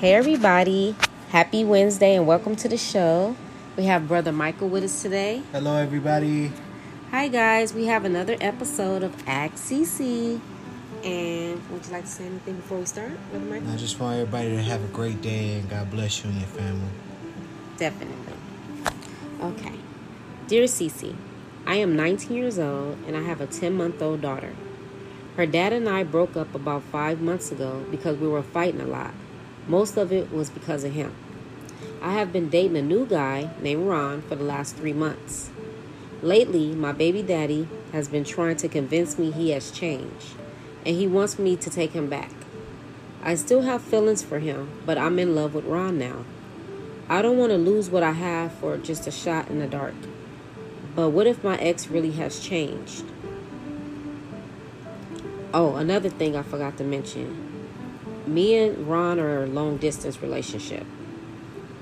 Hey, everybody. Happy Wednesday and welcome to the show. We have Brother Michael with us today. Hello, everybody. Hi, guys. We have another episode of Act CC. And would you like to say anything before we start, Brother Michael? I just want everybody to have a great day and God bless you and your family. Definitely. Okay. Dear Cece, I am 19 years old and I have a 10 month old daughter. Her dad and I broke up about five months ago because we were fighting a lot. Most of it was because of him. I have been dating a new guy named Ron for the last three months. Lately, my baby daddy has been trying to convince me he has changed and he wants me to take him back. I still have feelings for him, but I'm in love with Ron now. I don't want to lose what I have for just a shot in the dark. But what if my ex really has changed? Oh, another thing I forgot to mention. Me and Ron are a long distance relationship.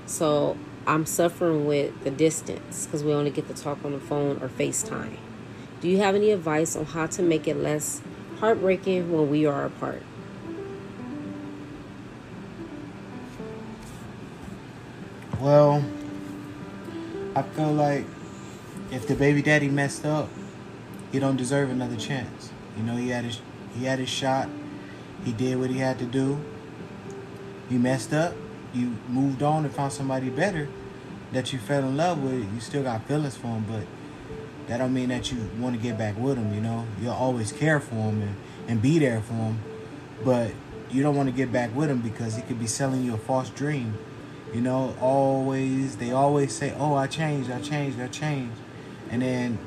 So I'm suffering with the distance because we only get to talk on the phone or FaceTime. Do you have any advice on how to make it less heartbreaking when we are apart? Well, I feel like if the baby daddy messed up, he don't deserve another chance. You know, he had his he had his shot. He did what he had to do. You messed up. You moved on and found somebody better that you fell in love with. You still got feelings for him, but that don't mean that you want to get back with him. You know, you'll always care for him and, and be there for him, but you don't want to get back with him because he could be selling you a false dream. You know, always they always say, "Oh, I changed, I changed, I changed," and then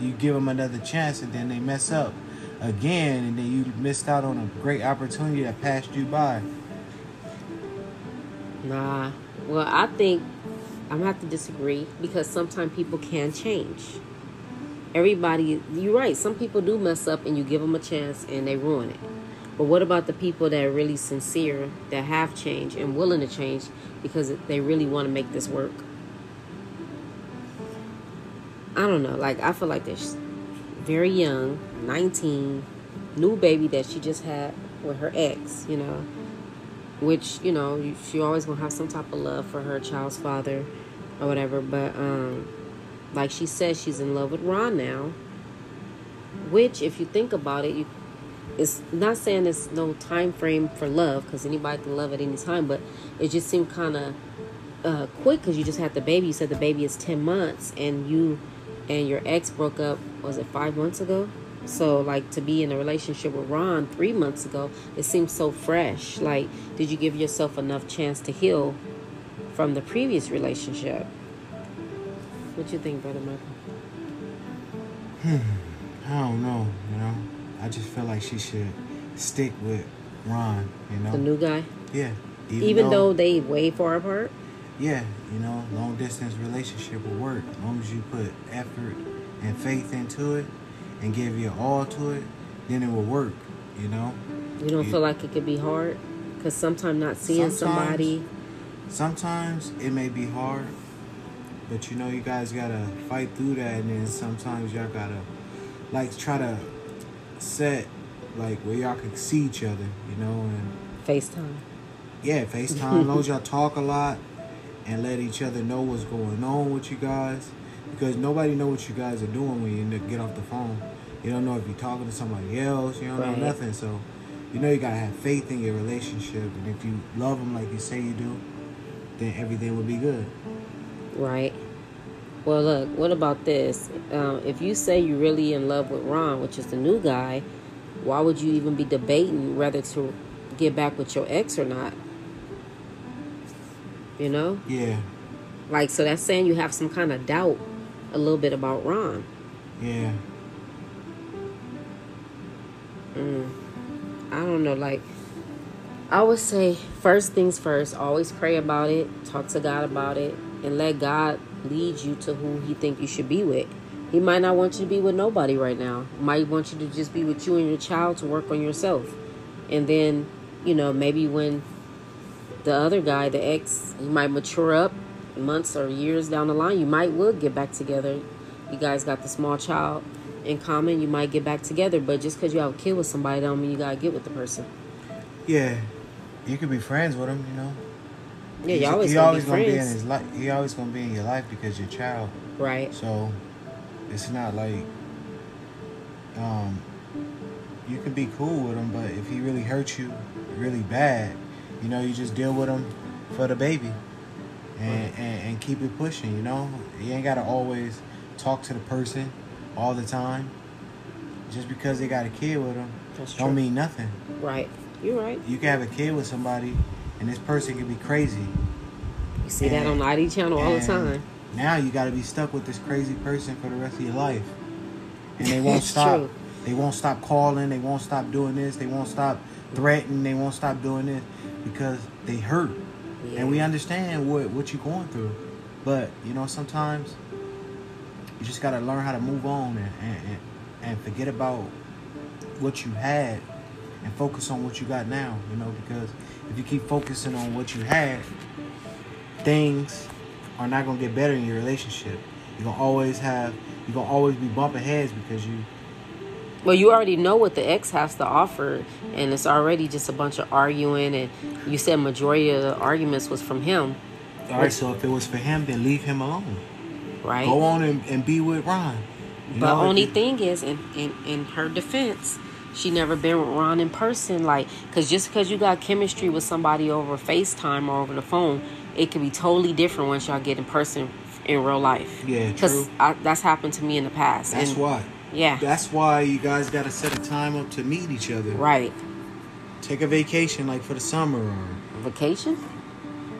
you give them another chance, and then they mess up again, and then you missed out on a great opportunity that passed you by. Nah. Well, I think I'm gonna have to disagree because sometimes people can change. Everybody, you're right. Some people do mess up, and you give them a chance, and they ruin it. But what about the people that are really sincere, that have changed and willing to change because they really want to make this work? I don't know. Like I feel like they're very young, 19, new baby that she just had with her ex. You know, which you know she always gonna have some type of love for her child's father or whatever. But um, like she says, she's in love with Ron now. Which, if you think about it, you it's not saying there's no time frame for love because anybody can love at any time, but it just seemed kind of uh, quick because you just had the baby. You said the baby is ten months, and you and your ex broke up. Was it five months ago? So like to be in a relationship with Ron three months ago, it seems so fresh. Like, did you give yourself enough chance to heal from the previous relationship? What you think, brother Michael? Hmm. I don't know. You know. I just feel like she should stick with Ron, you know. The new guy? Yeah. Even, Even though, though, they way far apart? Yeah, you know, long distance relationship will work. As long as you put effort and faith into it and give your all to it, then it will work, you know. You don't it, feel like it could be hard? Because sometimes not seeing somebody. Sometimes it may be hard, but you know, you guys gotta fight through that, and then sometimes y'all gotta, like, try to set like where y'all can see each other, you know, and FaceTime. Yeah, FaceTime. as long as y'all talk a lot and let each other know what's going on with you guys, because nobody know what you guys are doing when you get off the phone. You don't know if you're talking to somebody else. You don't right. know nothing. So, you know, you gotta have faith in your relationship, and if you love them like you say you do, then everything will be good. Right. Well, look, what about this? Um, if you say you're really in love with Ron, which is the new guy, why would you even be debating whether to get back with your ex or not? You know? Yeah. Like, so that's saying you have some kind of doubt a little bit about Ron. Yeah. Mm. I don't know. Like, I would say, first things first, always pray about it, talk to God about it, and let God lead you to who he think you should be with. He might not want you to be with nobody right now. Might want you to just be with you and your child to work on yourself. And then, you know, maybe when the other guy, the ex, you might mature up months or years down the line, you might will get back together. You guys got the small child in common, you might get back together, but just because you have a kid with somebody don't mean you gotta get with the person. Yeah. You could be friends with him. you know. Yeah, you always he gonna always be gonna be in his life. He always gonna be in your life because you're a child. Right. So it's not like um you can be cool with him, but if he really hurts you really bad, you know, you just deal with them for the baby. And, and, and keep it pushing, you know? You ain't gotta always talk to the person all the time. Just because they got a kid with them That's don't mean nothing. Right. You're right. You can have a kid with somebody and this person can be crazy. You see that on the ID channel all the time. Now you got to be stuck with this crazy person for the rest of your life, and they won't stop. true. They won't stop calling. They won't stop doing this. They won't stop threatening. They won't stop doing this because they hurt, Yeah. and we understand what what you're going through. But you know, sometimes you just got to learn how to move on and, and and and forget about what you had and focus on what you got now. You know, because if you keep focusing on what you had, things are not gonna get better in your relationship. You're gonna always have you're gonna always be bumping heads because you Well, you already know what the ex has to offer, and it's already just a bunch of arguing. And you said majority of the arguments was from him, all right, so if it was for him, then leave him alone. right? Go on and, and be with Ron. You But know, only you- thing is, in, in in her defense, she never been with Ron in person. Like, cause just because you got chemistry with somebody over FaceTime or over the phone, it can be totally different once y'all get in person in real life. Yeah, Cause true. I, that's happened to me in the past. That's and, why. Yeah. That's why you guys gotta set a time up to meet each other. right. Take a vacation like for the summer or Vacation.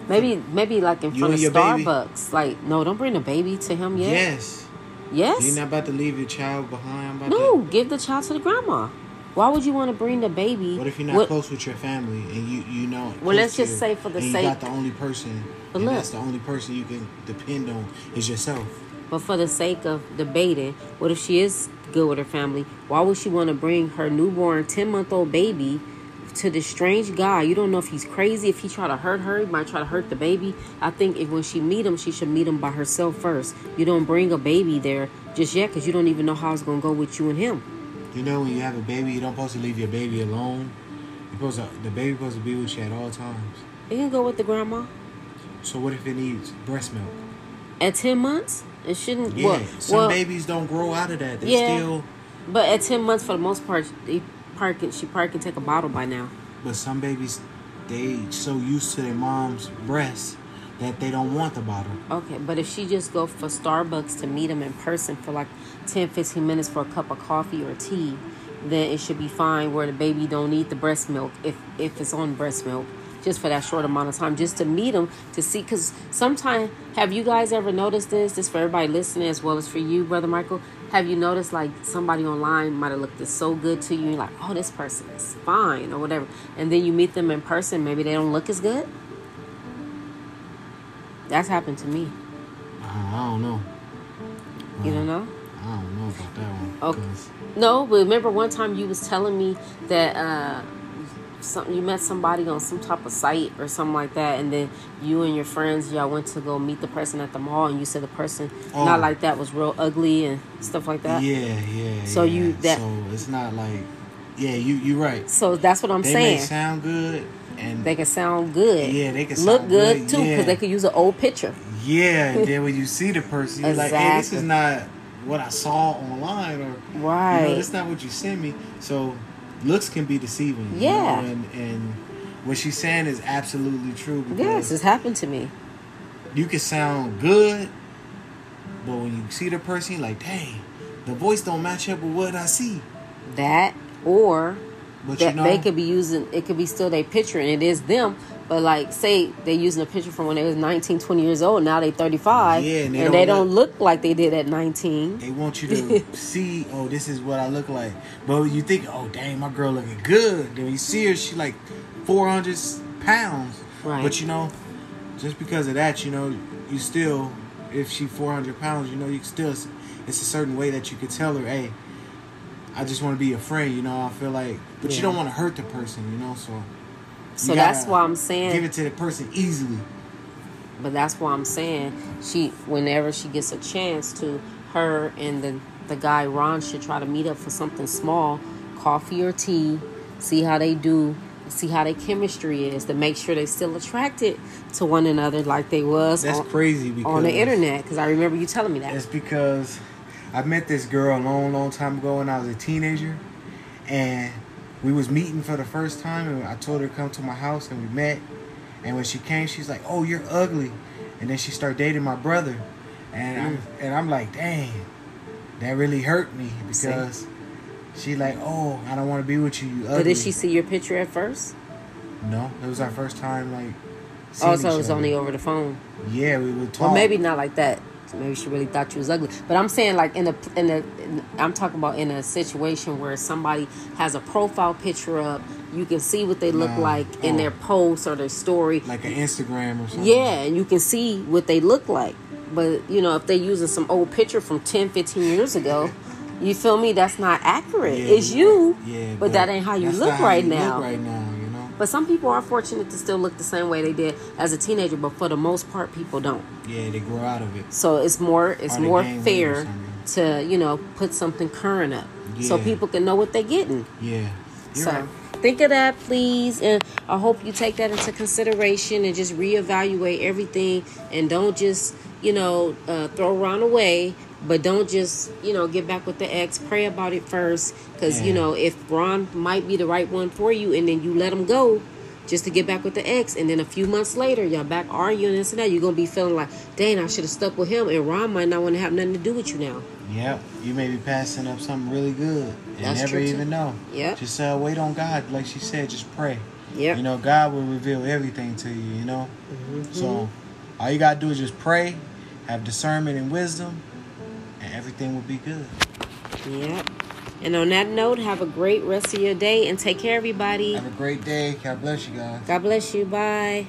Maybe maybe like in You front of your baby? Starbucks. Like, no, don't bring the baby to him yet. Yes. Yes. You're not about to leave your child behind. No, to- give the child to the grandma. Why would you want to bring the baby? What if you're not What- close with your family and you you know? Well, let's just say for the and you sake- got the only person, But and look. that's the only person you can depend on is yourself. But for the sake of debating, what if she is good with her family? Why would she want to bring her newborn 10 month old baby to this strange guy? You don't know if he's crazy. If he try to hurt her, he might try to hurt the baby. I think if when she meet him, she should meet him by herself first. You don't bring a baby there just yet because you don't even know how it's going to go with you and him. You know, when you have a baby, you don't supposed to leave your baby alone. You're supposed to, the baby supposed to be with you at all times. It can go with the grandma. So what if it needs breast milk? At 10 months, it shouldn't. Yeah, well, some well, babies don't grow out of that. They Yeah. still, But at 10 months, for the most part, they probably can, she probably can take a bottle by now. but some babies, they so used to their mom's breast that they don't want the bottle. Okay, but if she just go for Starbucks to meet him in person for like 10, 15 minutes for a cup of coffee or tea, then it should be fine where the baby don't need the breast milk if if it's on breast milk just for that short amount of time just to meet them, to see because sometimes have you guys ever noticed this this for everybody listening as well as for you brother michael have you noticed like somebody online might have looked so good to you and you're like oh this person is fine or whatever and then you meet them in person maybe they don't look as good that's happened to me Uh, I don't know. you Uh, don't know I don't know about that one. Okay. 'cause No, but remember one time you was telling me that uh, some, you met somebody on some type of site or something like that, and then you and your friends y'all went to go meet the person at the mall, and you said the person Oh. not like that was real ugly and stuff like that. Yeah, yeah. So yeah. you- that- So it's not like, yeah, you you right. So that's what I'm they saying. sound good, and they can sound good. Yeah, they can look sound good, good, too, because yeah. they could use an old picture. yeah, and then when you see the person, you're like, hey, this is not what I saw online, or you Right. know, that's not what you sent me. So looks can be deceiving. you Yeah. know, and and what she's saying is absolutely true. Yes, it's happened to me. you can sound good, but when you see the person, you're like, dang, the voice don't match up with what I see. That or But that you know, they could be using it could be still their picture and it is them but like say they're using a picture from when they was 19 20 years old now they 35 Yeah, and and they they, don't don't look like they did at 19 They want you to see, oh, this is what I look like. But you think, oh, dang, my girl looking good. Then you see her, she like 400 pounds. Right. But you know, just because of that, you know, you still, if she 400 pounds, you know, you still, it's a certain way that you could tell her, hey, I just want to be a friend, you know, I feel like, but Yeah. you don't want to hurt the person, you know, so. so that's why i'm saying Give it to the person easily. but that's why i'm saying she whenever she gets a chance to her and the the guy ron should try to meet up for something small coffee or tea see how they do see how their chemistry is, to make sure they still attracted to one another like they was That's on, crazy because on the internet. Because I remember you telling me that. It's because I met this girl a long, long time ago when I was a teenager, and we was meeting for the first time, and I told her to come to my house, and we met. And when she came, she's like, "Oh, you're ugly," and then she started dating my brother, and I'm mm. and I'm like, "Dang, that really hurt me because." She like, oh, I don't want to be with you. You ugly. But did she see your picture at first? No, it was our first time like. Oh, so it was only over the phone. Yeah, we would talk. Well, maybe not like that. Maybe she really thought you was ugly. But I'm saying like in a in a in, I'm talking about in a situation where somebody has a profile picture up, you can see what they look Nah. like in Oh. their post or their story. like an Instagram or something. Yeah, and you can see what they look like. But you know, if they're using some old picture from 10, 15 years ago, you feel me? That's not accurate. Yeah, it's you, Yeah, but, that ain't how you look not how right you now. Look right now. But some people are fortunate to still look the same way they did as a teenager, but for the most part, people don't. Yeah, they grow out of it. So it's more it's Or more gain weight or fair to you know put something current up, so people can know what they're getting. Yeah, you're so right. think of that, please, and I hope you take that into consideration and just reevaluate everything, and don't just you know uh, throw Ron away. But don't just you know get back with the ex. Pray about it first, because you know if Ron might be the right one for you, and then you let him go. Just to get back with the ex, and then a few months later, y'all back arguing and so that you're gonna be feeling like, dang, I should have stuck with him, and Ron might not want to have nothing to do with you now. Yeah, you may be passing up something really good and That's never even know. yeah Just uh, wait on God, like she said. Just pray. yeah You know, God will reveal everything to you. You know. Mm-hmm. So all you gotta do is just pray, have discernment and wisdom, and everything will be good. Yep. And on that note, have a great rest of your day and take care, everybody. Have a great day. God bless you guys. God bless you. Bye.